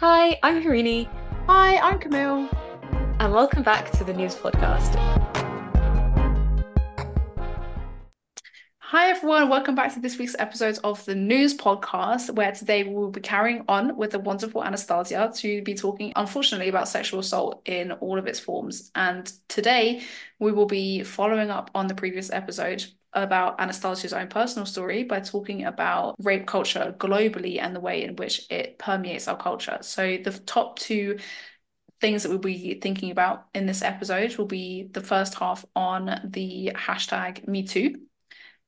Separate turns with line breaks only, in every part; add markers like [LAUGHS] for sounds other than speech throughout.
Hi, I'm Harini.
Hi, I'm Camille.
And welcome back to the Nous Podcast.
Hi, everyone. Welcome back to this week's episode of the Nous Podcast, where today we will be carrying on with the wonderful Anastasia to be talking, unfortunately, about sexual assault in all of its forms. And today we will be following up on the previous episode about Anastasia's own personal story by talking about rape culture globally and the way in which it permeates our culture. So, the top two things that we'll be thinking about in this episode will be the first half on the hashtag MeToo,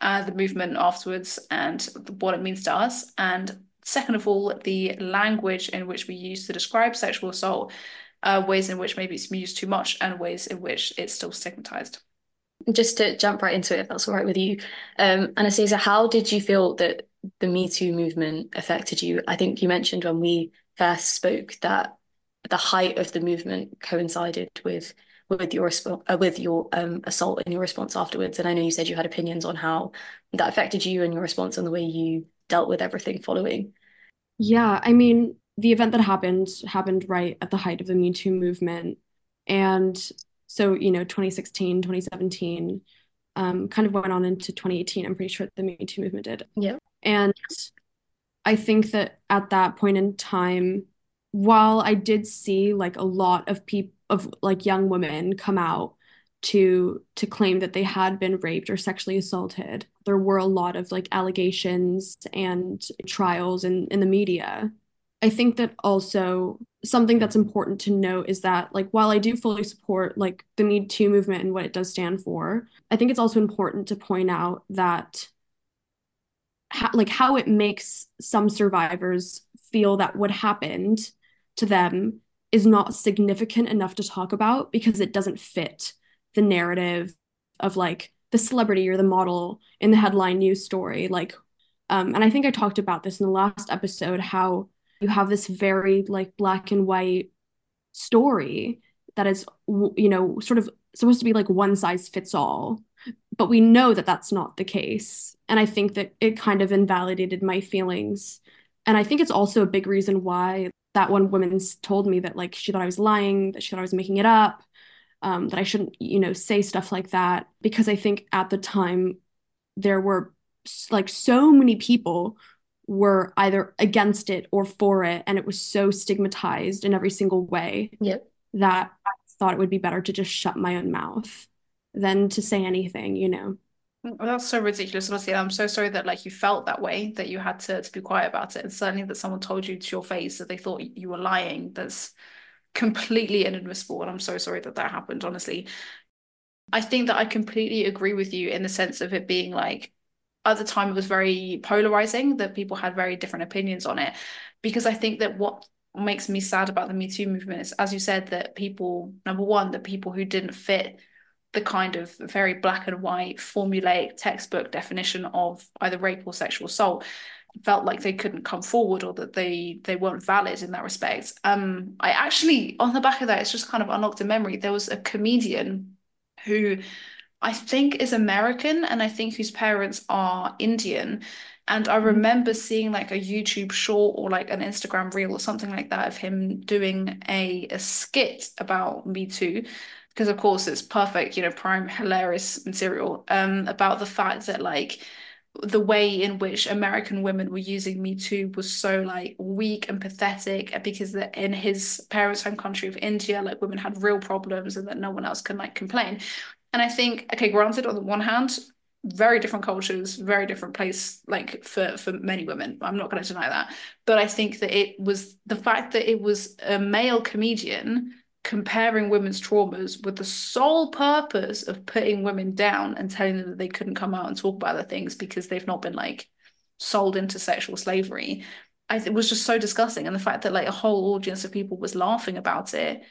uh, the movement afterwards, and what it means to us. And second of all, the language in which we use to describe sexual assault, uh, ways in which maybe it's used too much, and ways in which it's still stigmatized
just to jump right into it, if that's all right with you, um, Anastasia, how did you feel that the Me Too movement affected you? I think you mentioned when we first spoke that the height of the movement coincided with with your uh, with your um, assault and your response afterwards. And I know you said you had opinions on how that affected you and your response and the way you dealt with everything following.
Yeah, I mean, the event that happened happened right at the height of the Me Too movement, and so you know 2016 2017 um, kind of went on into 2018 i'm pretty sure the me too movement did.
Yeah.
And i think that at that point in time while i did see like a lot of people of like young women come out to to claim that they had been raped or sexually assaulted there were a lot of like allegations and trials in in the media. I think that also something that's important to note is that like while I do fully support like the Me Too movement and what it does stand for, I think it's also important to point out that ha- like how it makes some survivors feel that what happened to them is not significant enough to talk about because it doesn't fit the narrative of like the celebrity or the model in the headline news story. Like um, and i think i talked about this in the last episode how you have this very like black and white story that is you know sort of supposed to be like one size fits all but we know that that's not the case. And i think that it kind of invalidated my feelings. And i think it's also a big reason why that one woman told me that like she thought i was lying that she thought i was making it up um, that i shouldn't you know say stuff like that because i think at the time there were like so many people were either against it or for it and it was so stigmatized in every single way
yep.
that I thought it would be better to just shut my own mouth than to say anything, you know.
Mm, well, that's so ridiculous. Honestly, I'm so sorry that like you felt that way, that you had to, to be quiet about it. And certainly that someone told you to your face that they thought you were lying. That's completely inadmissible. And I'm so sorry that that happened, honestly. I think that I completely agree with you in the sense of it being like at the time it was very polarizing that people had very different opinions on it. Because i think that what makes me sad about the me too movement is as you said that people number one the people who didn't fit the kind of very black and white formulaic textbook definition of either rape or sexual assault felt like they couldn't come forward or that they they weren't valid in that respect. Um i actually on the back of that it's just kind of unlocked a memory. There was a comedian who I think is American and I think whose parents are Indian. And I mm-hmm. remember seeing like a YouTube short or like an Instagram reel or something like that of him doing a, a skit about Me Too. Because of course it's perfect, you know, prime hilarious material um, about the fact that like the way in which American women were using Me Too was so like weak and pathetic because that in his parents' home country of India, like women had real problems and that no one else can like complain. And I think, okay, granted, on the one hand, very different cultures, very different place, like for for many women. I'm not going to deny that. But I think that it was the fact that it was a male comedian comparing women's traumas with the sole purpose of putting women down and telling them that they couldn't come out and talk about the things because they've not been like sold into sexual slavery. I it was just so disgusting. And the fact that like a whole audience of people was laughing about it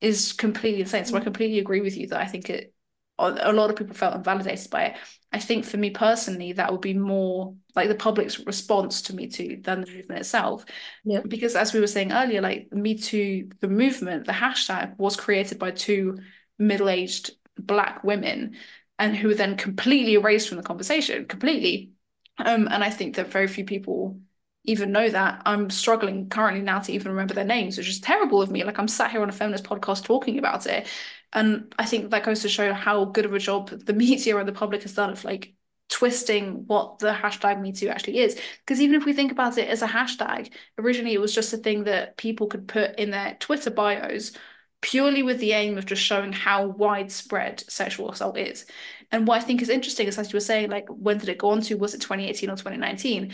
is completely insane. So I mm. completely agree with you that I think it a lot of people felt invalidated by it. I think for me personally, that would be more like the public's response to Me Too than the movement itself.
Yeah.
Because as we were saying earlier, like Me Too, the movement, the hashtag was created by two middle-aged black women and who were then completely erased from the conversation, completely. Um, and I think that very few people even know that. I'm struggling currently now to even remember their names, which is terrible of me. Like I'm sat here on a feminist podcast talking about it. And I think that goes to show how good of a job the media and the public has done of like twisting what the hashtag me too actually is. Because even if we think about it as a hashtag originally it was just a thing that people could put in their twitter bios purely with the aim of just showing how widespread sexual assault is. And what i think is interesting is as you were saying like when did it go on to? Was it 2018 or 2019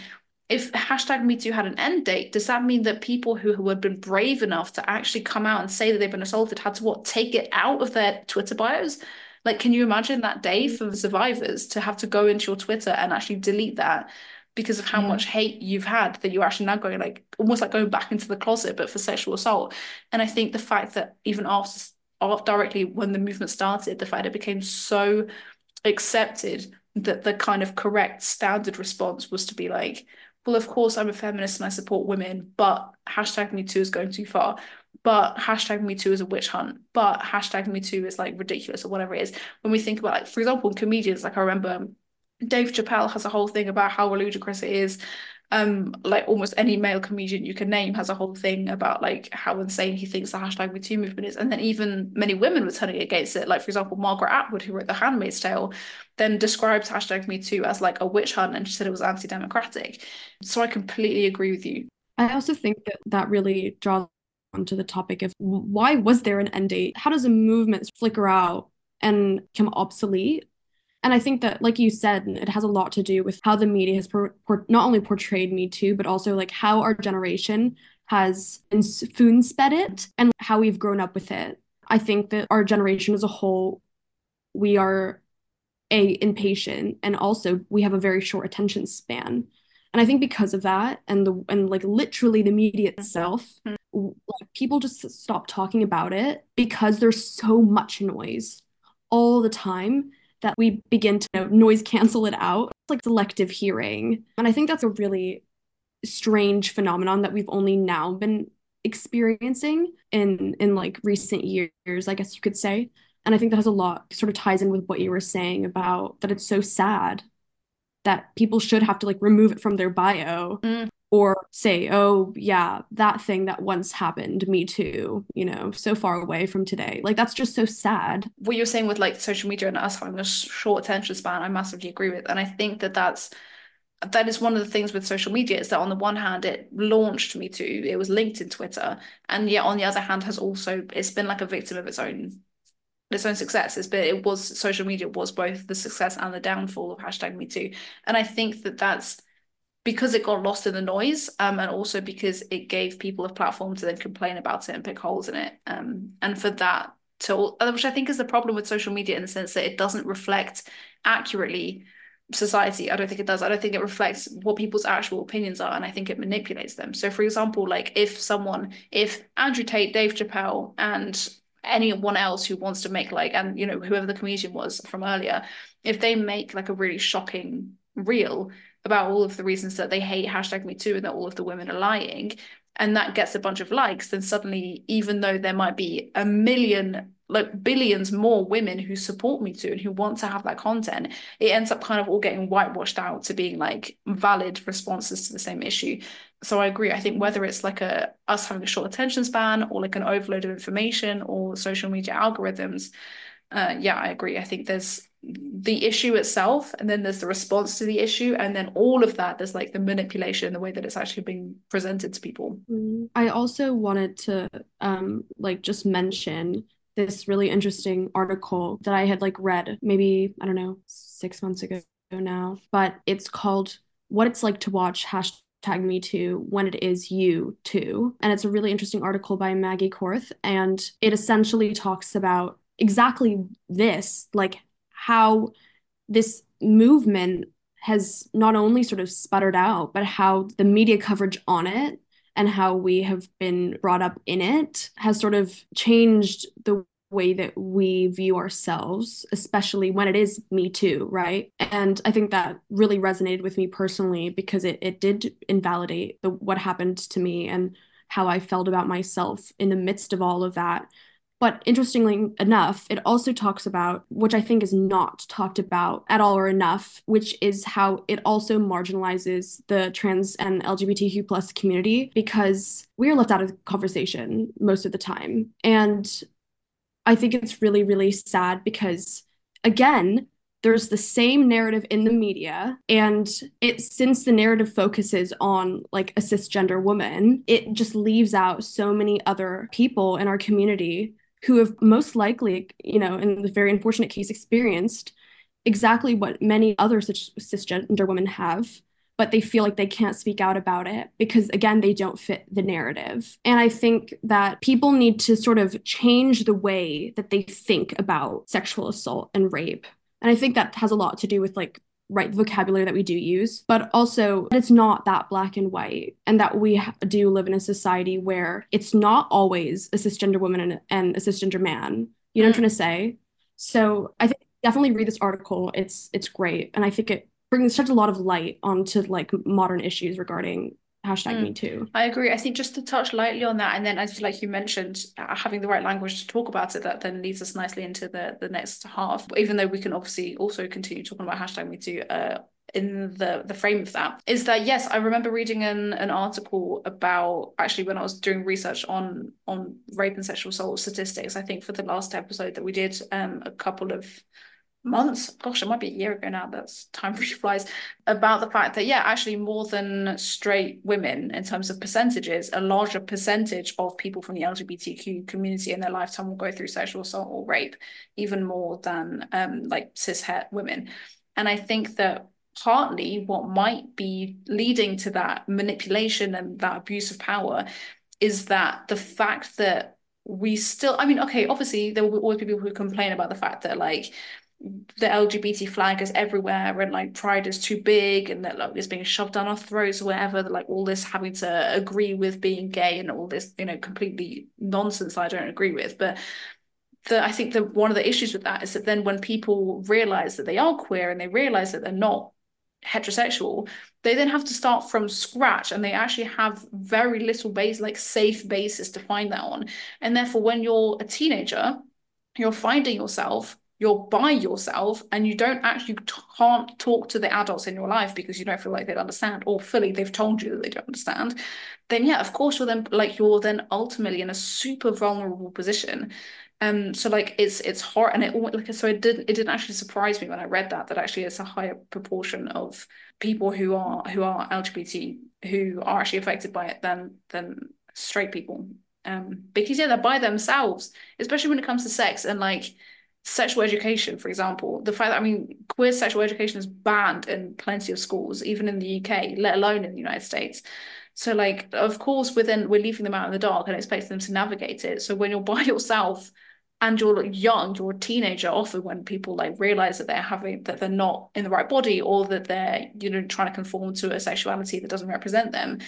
if hashtag me too had an end date does that mean that people who, who had been brave enough to actually come out and say that they've been assaulted had to what take it out of their twitter bios like, can you imagine that day for the survivors to have to go into your Twitter and actually delete that because of how yeah. much hate you've had that you're actually now going like almost like going back into the closet, but for sexual assault. And I think the fact that even after directly when the movement started, the fact it became so accepted that the kind of correct standard response was to be like, well, of course I'm a feminist and I support women, but hashtag me too is going too far. But hashtag me too is a witch hunt. But hashtag me too is like ridiculous or whatever it is. When we think about like for example comedians like i remember dave chappelle has a whole thing about how ludicrous it is um like almost any male comedian you can name has a whole thing about like how insane he thinks the hashtag me too movement is and then even many women were turning against it like for example margaret atwood who wrote the handmaid's tale then described hashtag me too as like a witch hunt and she said it was anti-democratic so i completely agree with you
i also think that that really draws onto the topic of why was there an end date? How does a movement flicker out and become obsolete? And I think that, like you said, it has a lot to do with how the media has por- por- not only portrayed Me Too, but also like how our generation has spoon sped it and how we've grown up with it. I think that our generation as a whole, we are a impatient and also we have a very short attention span and i think because of that and the and like literally the media itself mm-hmm like people just stop talking about it because there's so much noise all the time that we begin to you know, noise cancel it out. It's like selective hearing. And I think that's a really strange phenomenon that we've only now been experiencing in in like recent years, I guess you could say. And I think that has a lot sort of ties in with what you were saying about that it's so sad that people should have to like remove it from their bio mm or say, oh, yeah, that thing that once happened, me too, you know, so far away from today. Like, that's just so sad.
What you're saying with like social media and us having a short attention span, I massively agree with. And I think that that's that is one of the things with social media is that on the one hand it launched me too it was linked in twitter and yet on the other hand has also it's been like a victim of its own its own successes, it's it was social media was both the success and the downfall of hashtag me too and i think that that's because it got lost in the noise um, and also because it gave people a platform to then complain about it and pick holes in it. Um, and for that to which i think is the problem with social media in the sense that it doesn't reflect accurately society. I don't think it does. I don't think it reflects what people's actual opinions are and i think it manipulates them. So for example like if someone if andrew tate dave chappelle and anyone else who wants to make like and you know whoever the comedian was from earlier if they make like a really shocking reel about all of the reasons that they hate hashtag me too and that all of the women are lying. And that gets a bunch of likes then suddenly even though there might be a million like billions more women who support me too and who want to have that content it ends up kind of all getting whitewashed out to being like valid responses to the same issue. So i agree. I think whether it's like a us having a short attention span or like an overload of information or social media algorithms uh, yeah i agree i think there's the issue itself and then there's the response to the issue and then all of that there's like the manipulation the way that it's actually being presented to people
mm-hmm. i also wanted to um like just mention this really interesting article that i had like read maybe i don't know six months ago now but it's called what it's like to watch hashtag me too when it is you too and it's a really interesting article by maggie korth and it essentially talks about exactly this like how this movement has not only sort of sputtered out, but how the media coverage on it and how we have been brought up in it has sort of changed the way that we view ourselves, especially when it is Me Too, right? And I think that really resonated with me personally because it, it did invalidate the, what happened to me and how I felt about myself in the midst of all of that But interestingly enough, it also talks about, which I think is not talked about at all or enough, which is how it also marginalizes the trans and LGBTQ plus community because we are left out of the conversation most of the time. And I think it's really, really sad because, again, there's the same narrative in the media and it since the narrative focuses on like a cisgender woman it just leaves out so many other people in our community who have most likely you know in the very unfortunate case experienced exactly what many other cis- cisgender women have but they feel like they can't speak out about it because again they don't fit the narrative. And i think that people need to sort of change the way that they think about sexual assault and rape. And I think that has a lot to do with like right vocabulary that we do use, but also that it's not that black and white, and that we do live in a society where it's not always a cisgender woman and, and a cisgender man. You know what I'm trying to mm-hmm. say? So I think definitely read this article. It's it's great, and I think it brings such a lot of light onto like modern issues regarding hashtag mm. me too.
I agree. I think just to touch lightly on that and then as like you mentioned uh, having the right language to talk about it that then leads us nicely into the the next half. Even though we can obviously also continue talking about hashtag me too uh, in the the frame of that is that yes i remember reading an, an article about actually when i was doing research on on rape and sexual assault statistics i think for the last episode that we did um a couple of months, gosh, it might be a year ago now, that's time [LAUGHS] really flies, about the fact that, yeah, actually more than straight women in terms of percentages, a larger percentage of people from the LGBTQ community in their lifetime will go through sexual assault or rape, even more than um, like cis het women. And I think that partly what might be leading to that manipulation and that abuse of power is that the fact that we still i mean okay obviously there will always be people who complain about the fact that like the LGBT flag is everywhere and like pride is too big and that like it's being shoved down our throats or whatever like all this having to agree with being gay and all this you know completely nonsense I don't agree with. But the I think that one of the issues with that is that then when people realize that they are queer and they realize that they're not heterosexual they then have to start from scratch and they actually have very little base like safe basis to find that on. And therefore when you're a teenager you're finding yourself you're by yourself and you don't actually can't talk to the adults in your life because you don't feel like they'd understand or fully they've told you that they don't understand then yeah of course you're then like you're then ultimately in a super vulnerable position. Um so like it's it's hard and it like so it didn't it didn't actually surprise me when I read that that actually it's a higher proportion of people who are who are LGBT who are actually affected by it than than straight people. Um because yeah they're by themselves especially when it comes to sex and like sexual education, for example, the fact that I mean, queer sexual education is banned in plenty of schools, even in the UK, let alone in the United States. So, like, of course, within we're leaving them out in the dark and expecting them to navigate it. So when you're [LAUGHS] by yourself and you're young, you're a teenager, often when people like realize that they're having that they're not in the right body or that they're, you know, trying to conform to a sexuality that doesn't represent them,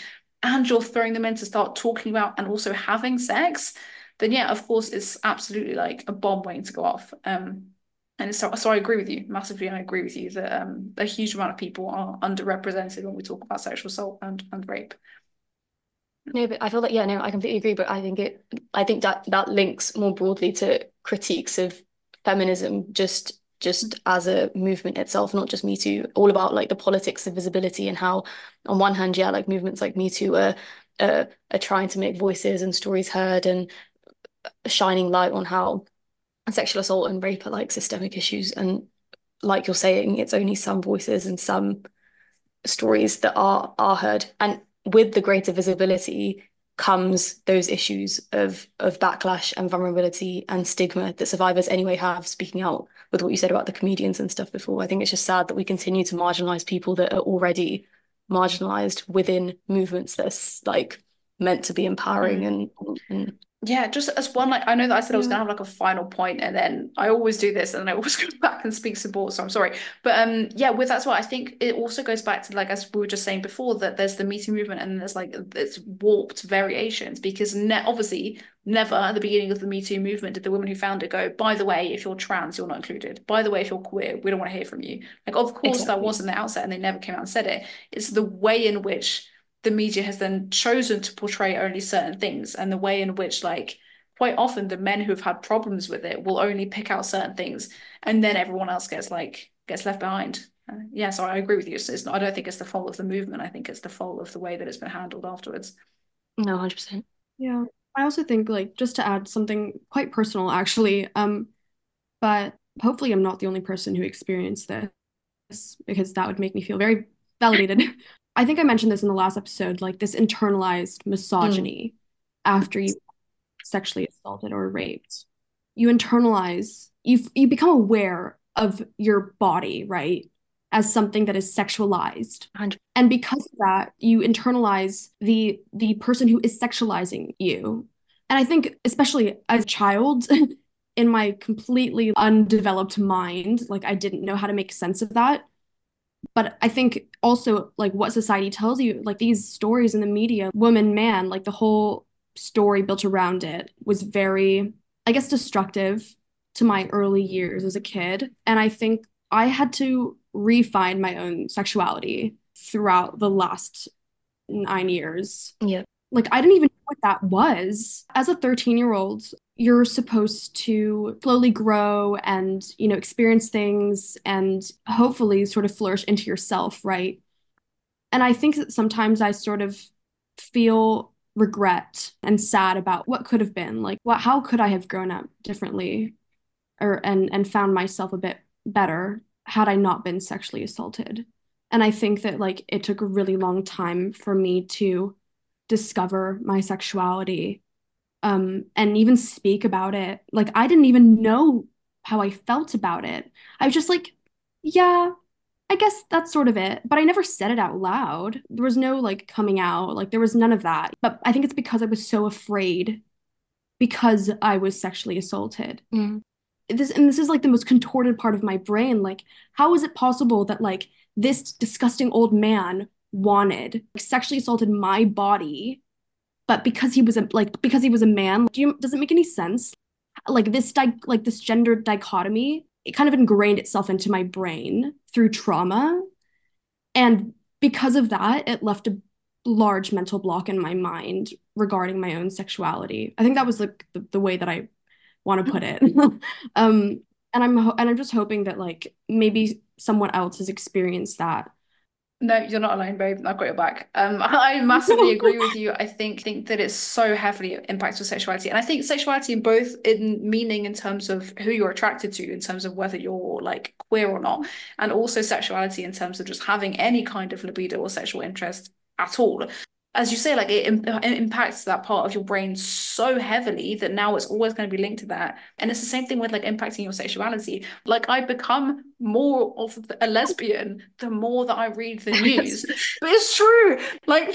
and you're throwing them in to start talking about and also having sex then yeah, of course, it's absolutely like a bomb waiting to go off. Um, and so, so I agree with you massively. I agree with you that um, a huge amount of people are underrepresented when we talk about sexual assault and, and rape.
No, but I feel like yeah, no, I completely agree. But I think it, I think that that links more broadly to critiques of feminism, just just as a movement itself, not just Me Too. All about like the politics of visibility and how, on one hand, yeah, like movements like Me Too are uh, are trying to make voices and stories heard and shining light on how sexual assault and rape are like systemic issues. And like you're saying, it's only some voices and some stories that are are heard. And with the greater visibility comes those issues of of backlash and vulnerability and stigma that survivors anyway have speaking out with what you said about the comedians and stuff before i think it's just sad that we continue to marginalize people that are already marginalized within movements that's like meant to be empowering mm. and, and
yeah, just as one, like I know that I said I was gonna have like a final point, and then I always do this, and then I always [LAUGHS] go back and speak support. So I'm sorry, but um, yeah, with that's what I think it also goes back to like as we were just saying before that there's the Me Too movement and there's like it's warped variations because ne- obviously never at the beginning of the Me Too movement did the women who found it go, by the way, if you're trans, you're not included. By the way, if you're queer, we don't want to hear from you. Like of course exactly. that was in the outset, and they never came out and said it. It's the way in which the media has then chosen to portray only certain things and the way in which like quite often the men who've had problems with it will only pick out certain things and then everyone else gets like gets left behind. Uh, yeah so i agree with you. It's, it's not, i don't think it's the fault of the movement. I think it's the fault of the way that it's been handled afterwards.
No 100%
yeah. I also think like just to add something quite personal actually um but hopefully i'm not the only person who experienced this because that would make me feel very validated [LAUGHS] i think i mentioned this in the last episode like this internalized misogyny mm. after you sexually assaulted or raped you internalize you you become aware of your body right as something that is sexualized 100. and because of that you internalize the the person who is sexualizing you and i think especially as a child [LAUGHS] in my completely undeveloped mind like i didn't know how to make sense of that but i think also like what society tells you like these stories in the media woman man like the whole story built around it was very, I guess, destructive to my early years as a kid. And I think I had to refine my own sexuality throughout the last nine years.
Yeah.
Like, I didn't even know what that was. As a 13 year old, you're supposed to slowly grow and, you know, experience things and hopefully sort of flourish into yourself, right? And I think that sometimes I sort of feel regret and sad about what could have been like what how could i have grown up differently or and and found myself a bit better had i not been sexually assaulted and i think that like it took a really long time for me to discover my sexuality um and even speak about it like i didn't even know how i felt about it i was just like yeah I guess that's sort of it. But I never said it out loud. There was no like coming out, like there was none of that. But I think it's because I was so afraid because I was sexually assaulted.
Mm.
This and this is like the most contorted part of my brain. Like, how is it possible that like this disgusting old man wanted like, sexually assaulted my body, but because he was a like because he was a man, do you does it make any sense? Like this di- like this gender dichotomy it kind of ingrained itself into my brain through trauma. And because of that, it left a large mental block in my mind regarding my own sexuality. I think that was like the, the way that I want to [LAUGHS] put it. um, and I'm and I'm just hoping that like maybe someone else has experienced that
no, you're not alone, babe. I've got your back. Um, [LAUGHS] I massively agree with you. I think think that it's so heavily impacts your sexuality, and I think sexuality in both in meaning in terms of who you're attracted to, in terms of whether you're like queer or not, and also sexuality in terms of just having any kind of libido or sexual interest at all as you say, like it, it, impacts that part of your brain so heavily that now it's always going to be linked to that. And it's the same thing with like impacting your sexuality. Like I become more of a lesbian the more that I read the [LAUGHS] news. but it's true. Like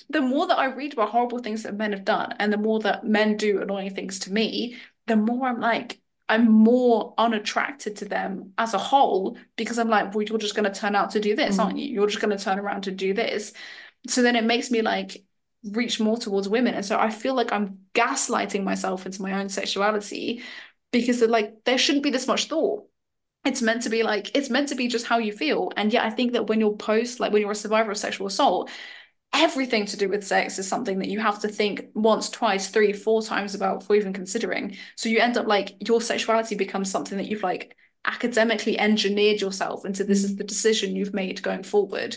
[LAUGHS] the more that I read about horrible things that men have done and the more that men do annoying things to me, the more I'm like, I'm more unattracted to them as a whole because I'm like, well, you're just going to turn out to do this, mm. aren't you? You're just going to turn around to do this so then it makes me like reach more towards women. And so i feel like i'm gaslighting myself into my own sexuality because like there shouldn't be this much thought. It's meant to be like it's meant to be just how you feel. And yet i think that when you're post like when you're a survivor of sexual assault everything to do with sex is something that you have to think once twice three four times about before even considering. So you end up like your sexuality becomes something that you've like academically engineered yourself into this is mm. the decision you've made going forward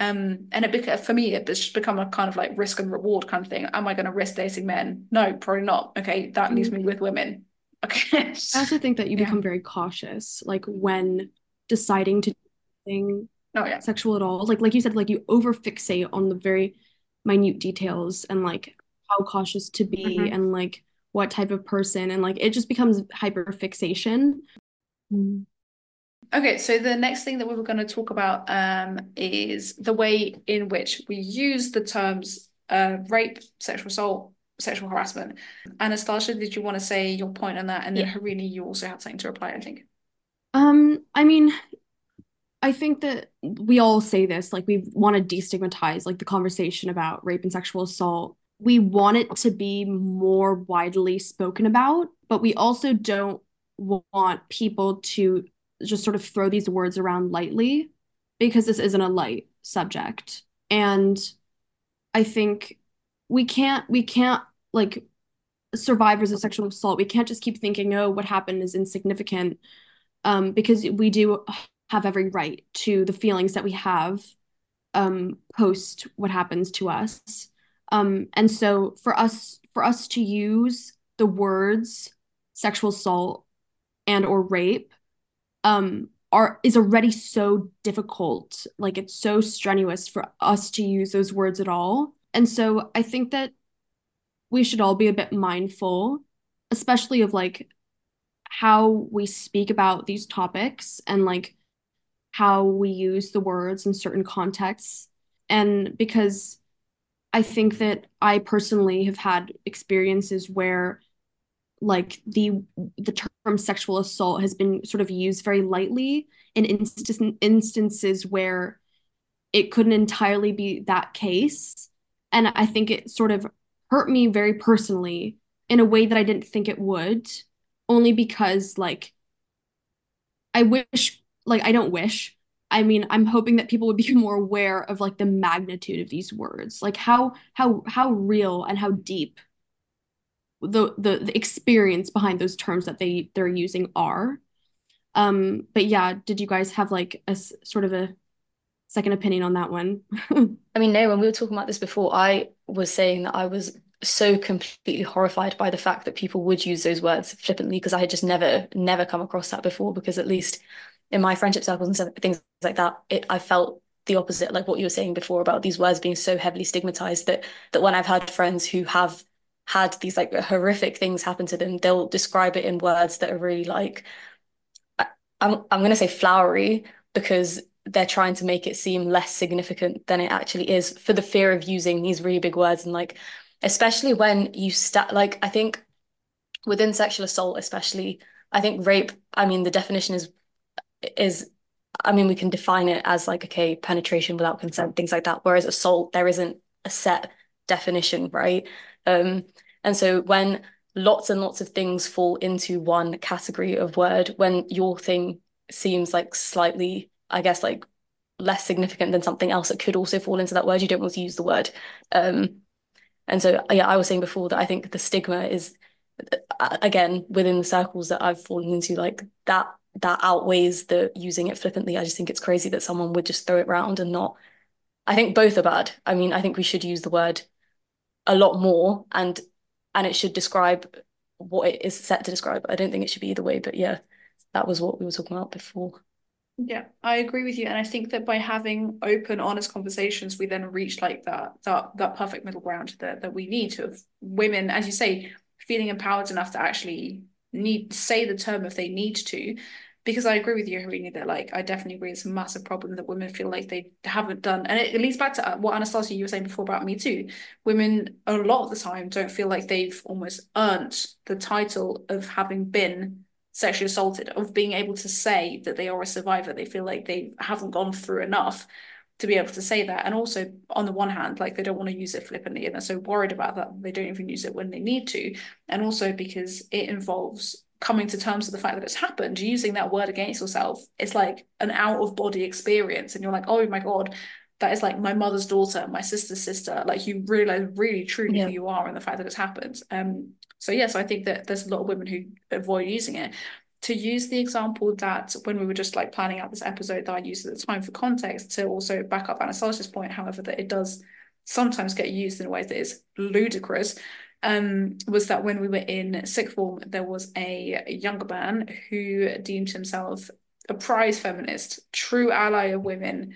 um, and it beca- for me, it's just become a kind of like risk and reward kind of thing. Am I going to risk dating men? No, probably not. Okay, that leaves me mm. with women. Okay.
I also think that you [LAUGHS] yeah. become very cautious, like when deciding to do anything
oh, yeah.
sexual at all. Like like you said, like you over fixate on the very minute details and like how cautious to be mm-hmm. and like what type of person and like it just becomes hyper fixation.
Mm. Okay, so the next thing that we were going to talk about um, is the way in which we use the terms uh, rape, sexual assault, sexual harassment. Anastasia, did you want to say your point on that? And then yeah. Harini, you also had something to reply, I think.
Um, I mean, I think that we all say this, like we want to destigmatize like the conversation about rape and sexual assault. We want it to be more widely spoken about, but we also don't want people to just sort of throw these words around lightly because this isn't a light subject. And I think we can't we can't like survivors of sexual assault, we can't just keep thinking, oh, what happened is insignificant, um, because we do have every right to the feelings that we have um, post what happens to us. Um, and so for us, for us to use the words sexual assault and or rape um, are is already so difficult. Like it's so strenuous for us to use those words at all. And so I think that we should all be a bit mindful, especially of like how we speak about these topics and like how we use the words in certain contexts. And because I think that I personally have had experiences where like the the term sexual assault has been sort of used very lightly in inst- instances where it couldn't entirely be that case. And i think it sort of hurt me very personally in a way that i didn't think it would only because like i wish like i don't wish. I mean i'm hoping that people would be [LAUGHS] more aware of like the magnitude of these words. Like how how how real and how deep the, the the experience behind those terms that they they're using are. Um, but yeah, did you guys have like a sort of a second opinion on that one? [LAUGHS]
I mean, no, when we were talking about this before, I was saying that I was so completely horrified by the fact that people would use those words flippantly because I had just never, never come across that before. Because at least in my friendship circles and things like that, it I felt the opposite, like what you were saying before about these words being so heavily stigmatized that that when I've had friends who have had these like horrific things happen to them, they'll describe it in words that are really like I'm I'm gonna say flowery because they're trying to make it seem less significant than it actually is for the fear of using these really big words and like especially when you start like I think within sexual assault especially I think rape I mean the definition is is I mean we can define it as like okay penetration without consent things like that whereas assault there isn't a set definition right um, and so when lots and lots of things fall into one category of word, when your thing seems like slightly, I guess, like less significant than something else that could also fall into that word, you don't want to use the word. Um, and so, yeah, I was saying before that I think the stigma is, uh, again, within the circles that I've fallen into, like that that outweighs the using it flippantly. I just think it's crazy that someone would just throw it around and not. I think both are bad. I mean, I think we should use the word a lot more and and it should describe what it is set to describe. I don't think it should be either way, but yeah, that was what we were talking about before.
Yeah, I agree with you, and I think that by having open, honest conversations, we then reach like that that that perfect middle ground that that we need to have women, as you say, feeling empowered enough to actually need say the term if they need to, because I agree with you, Harini, that like I definitely agree it's a massive problem that women feel like they haven't done, and it, leads back to uh, what Anastasia you were saying before about me too. Women a lot of the time don't feel like they've almost earned the title of having been sexually assaulted, of being able to say that they are a survivor. They feel like they haven't gone through enough to be able to say that. And also, on the one hand, like they don't want to use it flippantly and they're so worried about that they don't even use it when they need to. And also because it involves coming to terms with the fact that it's happened, using that word against yourself, it's like an out of body experience. And you're like, oh my God, that is like my mother's daughter, my sister's sister. Like you realize really truly yeah. who you are and the fact that it's happened. Um, so yes, I think that there's a lot of women who avoid using it. To use the example that when we were just like planning out this episode that I used at the time for context to also back up Anastasia's point, however, that it does sometimes get used in ways that is ludicrous um, was that when we were in sixth form, there was a, younger man who deemed himself a prize feminist, true ally of women,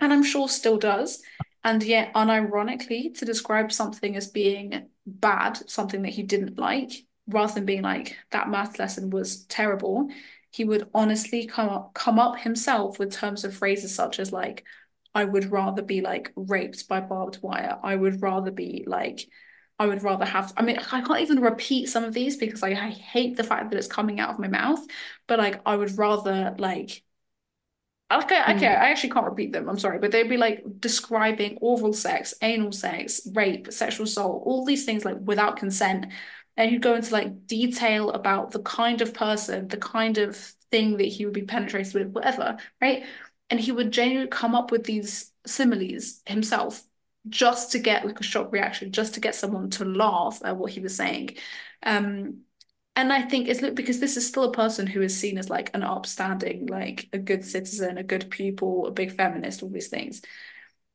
and I'm sure still does. And yet, unironically, to describe something as being bad, something that he didn't like, rather than being like that math lesson was terrible, he would honestly come up come up himself with terms of phrases such as like, I would rather be like raped by barbed wire. I would rather be like I would rather have, I mean, I can't even repeat some of these because like, I hate the fact that it's coming out of my mouth, but like, I would rather like, okay, okay, mm. I actually can't repeat them. I'm sorry, but they'd be like describing oral sex, anal sex, rape, sexual assault, all these things like without consent. And he'd go into like detail about the kind of person, the kind of thing that he would be penetrated with, whatever, right? And he would genuinely come up with these similes himself just to get like a shock reaction, just to get someone to laugh at what he was saying. Um, and I think it's look because this is still a person who is seen as like an upstanding, like a good citizen, a good pupil, a big feminist, all these things.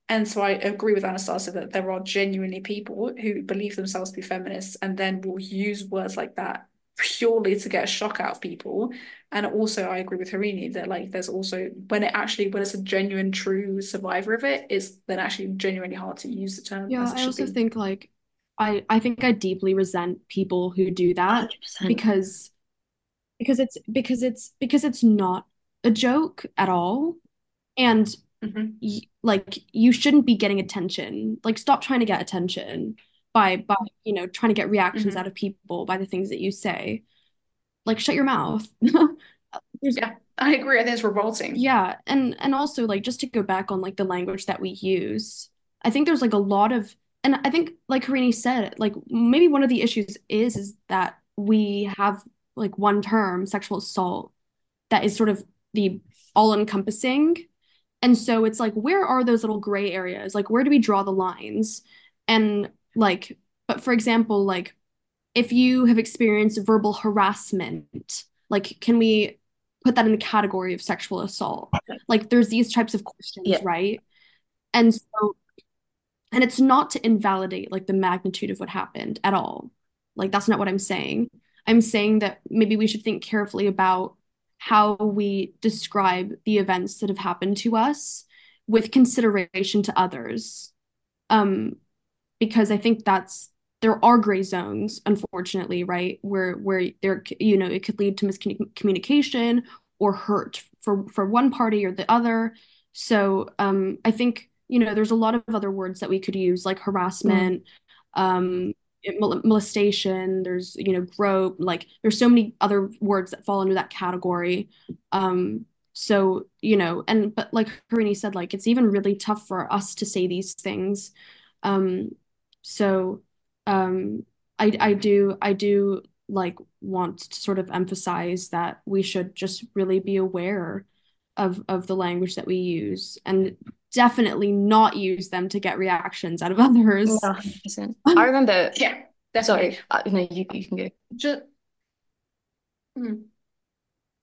And so I agree with Anastasia that there are genuinely people who believe themselves to be feminists and then will use words like that purely to get a shock out of people. And also I agree with Harini that like there's also when it actually when it's a genuine true survivor of it, it's then actually genuinely hard to use the term.
Yeah, I also be. think like I I think I deeply resent people who do that 100%. because because it's because it's because it's not a joke at all and mm-hmm. y- like you shouldn't be getting attention like stop trying to get attention by by you know trying to get reactions mm-hmm. out of people by the things that you say like shut your mouth [LAUGHS]
yeah i agree i think it's revolting
yeah and and also like just to go back on like the language that we use i think there's like a lot of and I think like Harini said, like maybe one of the issues is is that we have like one term, sexual assault, that is sort of the all encompassing. And so it's like, where are those little gray areas? Like, where do we draw the lines? And like, but for example, like if you have experienced verbal harassment, like, can we put that in the category of sexual assault? Like, there's these types of questions, yeah. right? And so and it's not to invalidate like the magnitude of what happened at all like that's not what i'm saying i'm saying that maybe we should think carefully about how we describe the events that have happened to us with consideration to others um because i think that's there are gray zones unfortunately right? Where where there you know it could lead to miscommunication or hurt for for one party or the other. So um i think you know there's a lot of other words that we could use like harassment mm. um molestation there's you know grope like there's so many other words that fall under that category. Um so you know and but like Harini said like it's even really tough for us to say these things. Um so um I I do I do like want to sort of emphasize that we should just really be aware of of the language that we use and definitely not use them to get reactions out of others.
Yeah, [LAUGHS] I remember.
Yeah,
definitely. Sorry, uh, no, you you can go.
Just. Hmm.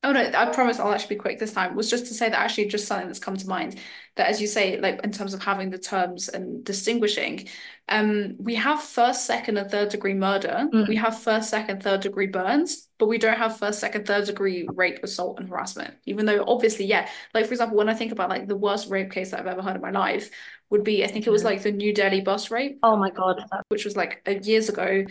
Oh no, I promise I'll actually be quick this time. Was just to say that actually just something that's come to mind that as you say, like in terms of having the terms and distinguishing, um, we have first, second, and third degree murder. Mm. We have first, second, third degree burns, but we don't have first, second, third degree rape, assault, and harassment. Even though obviously, yeah, like for example, when I think about like the worst rape case that I've ever heard in my life would be, I think it was mm. like the New Delhi bus rape.
Oh my god,
which was like years ago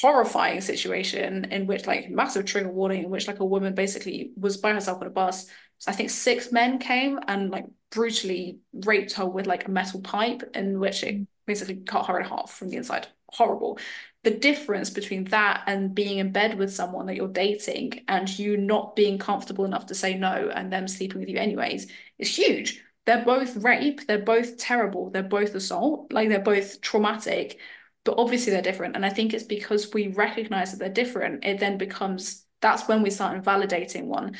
horrifying situation in which like massive trigger warning in which like a woman basically was by herself on a bus. So i think six men came and like brutally raped her with like a metal pipe in which it mm. basically cut her in half from the inside. Horrible. The difference between that and being in bed with someone that you're dating and you not being comfortable enough to say no and them sleeping with you anyways is huge. They're both rape. They're both terrible. They're both assault. Like they're both traumatic but obviously they're different. And I think it's because we recognize that they're different, it then becomes that's when we start invalidating one.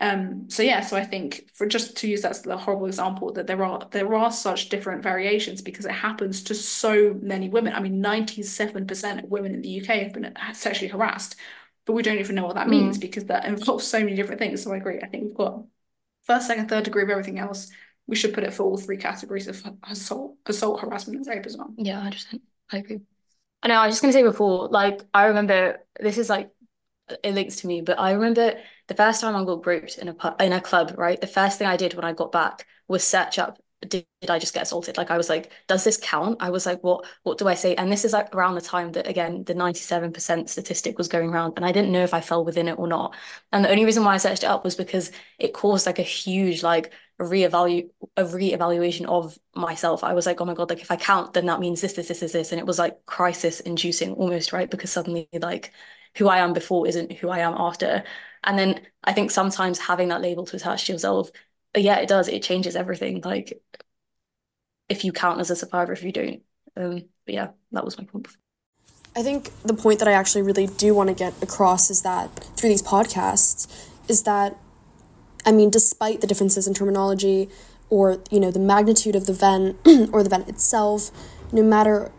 Um, so yeah, so I think for just to use that as the horrible example that there are there are such different variations because it happens to so many women. I mean, 97% of women in the UK have been sexually harassed, but we don't even know what that mm. means because that involves so many different things. So I agree. I think we've got first, second, third degree of everything else. We should put it for all three categories of assault, assault, harassment, and rape as well.
Yeah, 100%. I agree. I know, I was just gonna say before, like I remember this is like it links to me, but I remember the first time I got groped in a in a club, right? The first thing I did when I got back was search up did, did I just get assaulted? Like I was like, does this count? I was like, what what do I say? And this is like around the time that again the 97% statistic was going around and I didn't know if I fell within it or not. And the only reason why I searched it up was because it caused like a huge like reevaluate a reevaluation of myself. I was like, oh my God, like if I count, then that means this, this, this, this, this. And it was like crisis inducing almost, right? Because suddenly like who I am before isn't who I am after. And then I think sometimes having that label to attach to yourself yeah, it does. It changes everything. Like if you count as a survivor, if you don't. Um, but yeah, that was my point. Before.
I think the point that I actually really do want to get across is that through these podcasts is that I mean, despite the differences in terminology,
or you know the magnitude of the vent [CLEARS THROAT] or the vent itself no matter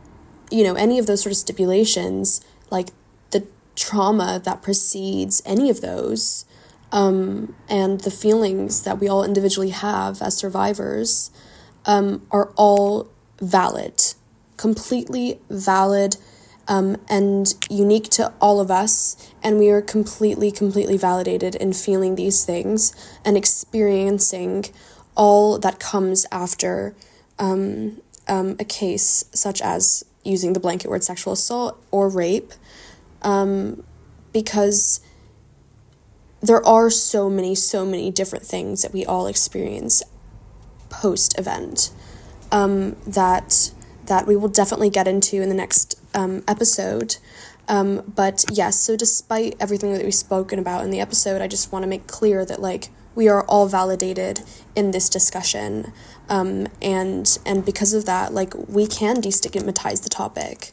you know any of those sort of stipulations like the trauma that precedes any of those um, and the feelings that we all individually have as survivors um, are all valid completely valid um, and unique to all of us. And we are completely, completely validated in feeling these things and experiencing all that comes after um, um, a case such as using the blanket word sexual assault or rape. Um, because there are so many, so many different things that we all experience post event um, that that we will definitely get into in the next um, episode. Um, but yes, so despite everything that we've spoken about in the episode, I just want to make clear that like we are all validated in this discussion, um, and and because of that, like we can destigmatize the topic.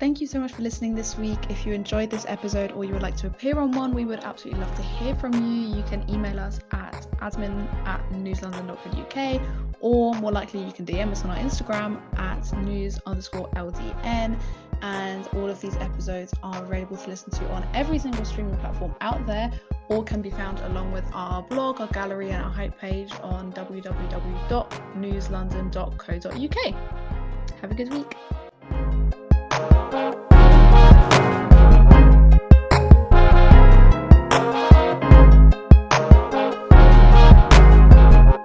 Thank you so much for listening this week. If you enjoyed this episode or you would like to appear on one, we would absolutely love to hear from you. You can email us at admin at nouslondon.co.uk or more likely you can DM us on our Instagram at nous underscore LDN. And all of these episodes are available to listen to on every single streaming platform out there, or can be found along with our blog, our gallery, and our hype page on www.nouslondon.co.uk. Have a good week.